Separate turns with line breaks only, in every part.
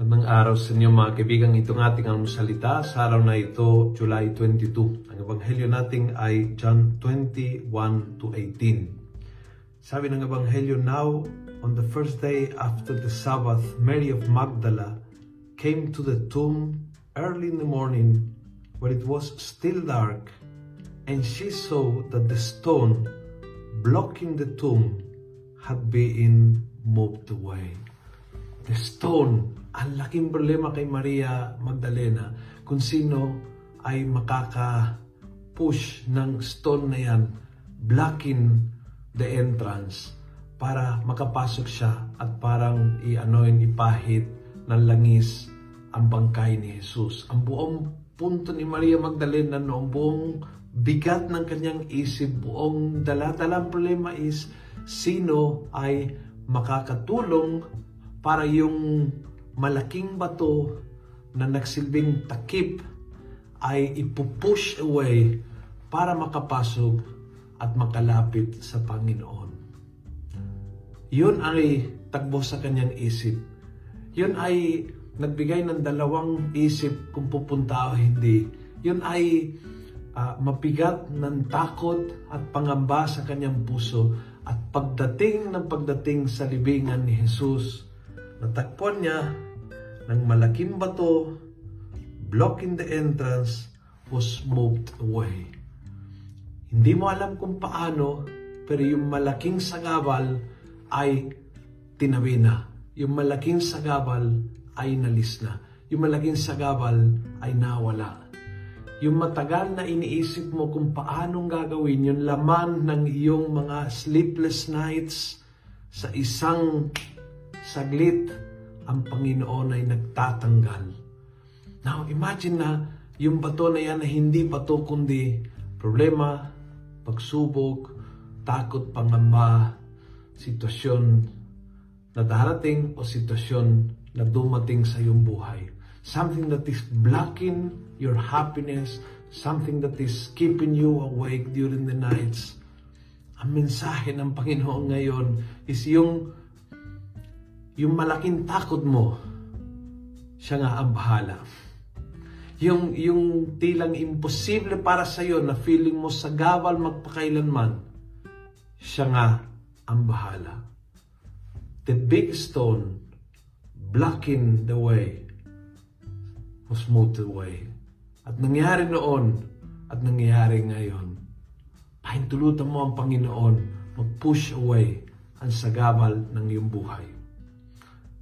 araw sa inyo mga kaibigan. Itong ating almusalita sa araw na ito, July 22. Ang ebanghelyo natin ay John 21 to 18. Sabi ng ebanghelyo, Now, on the first day after the Sabbath, Mary of Magdala came to the tomb early in the morning when it was still dark, and she saw that the stone blocking the tomb had been moved away. The stone ang laking problema kay Maria Magdalena kung sino ay makaka-push ng stone na yan, blocking the entrance para makapasok siya at parang i-anoin, ipahit ng langis ang bangkay ni Jesus. Ang buong punto ni Maria Magdalena noong buong bigat ng kanyang isip, buong daladalang problema is sino ay makakatulong para yung malaking bato na nagsilbing takip ay ipupush away para makapasok at makalapit sa Panginoon. Yun ay tagbo sa kanyang isip. Yun ay nagbigay ng dalawang isip kung pupunta o hindi. Yun ay uh, mapigat ng takot at pangamba sa kanyang puso at pagdating ng pagdating sa libingan ni Jesus, natagpuan niya ng malaking bato blocking the entrance was moved away. Hindi mo alam kung paano, pero yung malaking sagabal ay tinabi na. Yung malaking sagabal ay nalis na. Yung malaking sagabal ay nawala. Yung matagal na iniisip mo kung paanong gagawin yung laman ng iyong mga sleepless nights sa isang saglit ang Panginoon ay nagtatanggal. Now, imagine na yung bato na yan na hindi bato kundi problema, pagsubok, takot, pangamba, sitwasyon na darating o sitwasyon na dumating sa iyong buhay. Something that is blocking your happiness, something that is keeping you awake during the nights. Ang mensahe ng Panginoon ngayon is yung yung malaking takot mo, siya nga ang bahala. Yung, yung tilang imposible para sa iyo na feeling mo sa gawal magpakailanman, siya nga ang bahala. The big stone blocking the way was moved away. At nangyari noon at nangyari ngayon. Pahintulutan mo ang Panginoon mag-push away ang sagabal ng iyong buhay.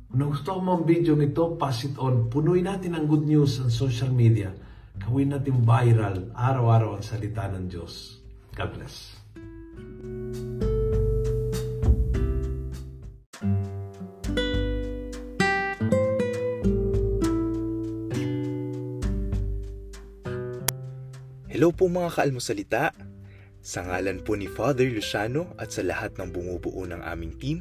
Nagustuhan mo ang video nito, pass it on. Punuin natin ang good news sa social media. Gawin natin viral araw-araw ang salita ng Diyos. God bless.
Hello po mga kaalmosalita. Sa ngalan po ni Father Luciano at sa lahat ng bumubuo ng aming team,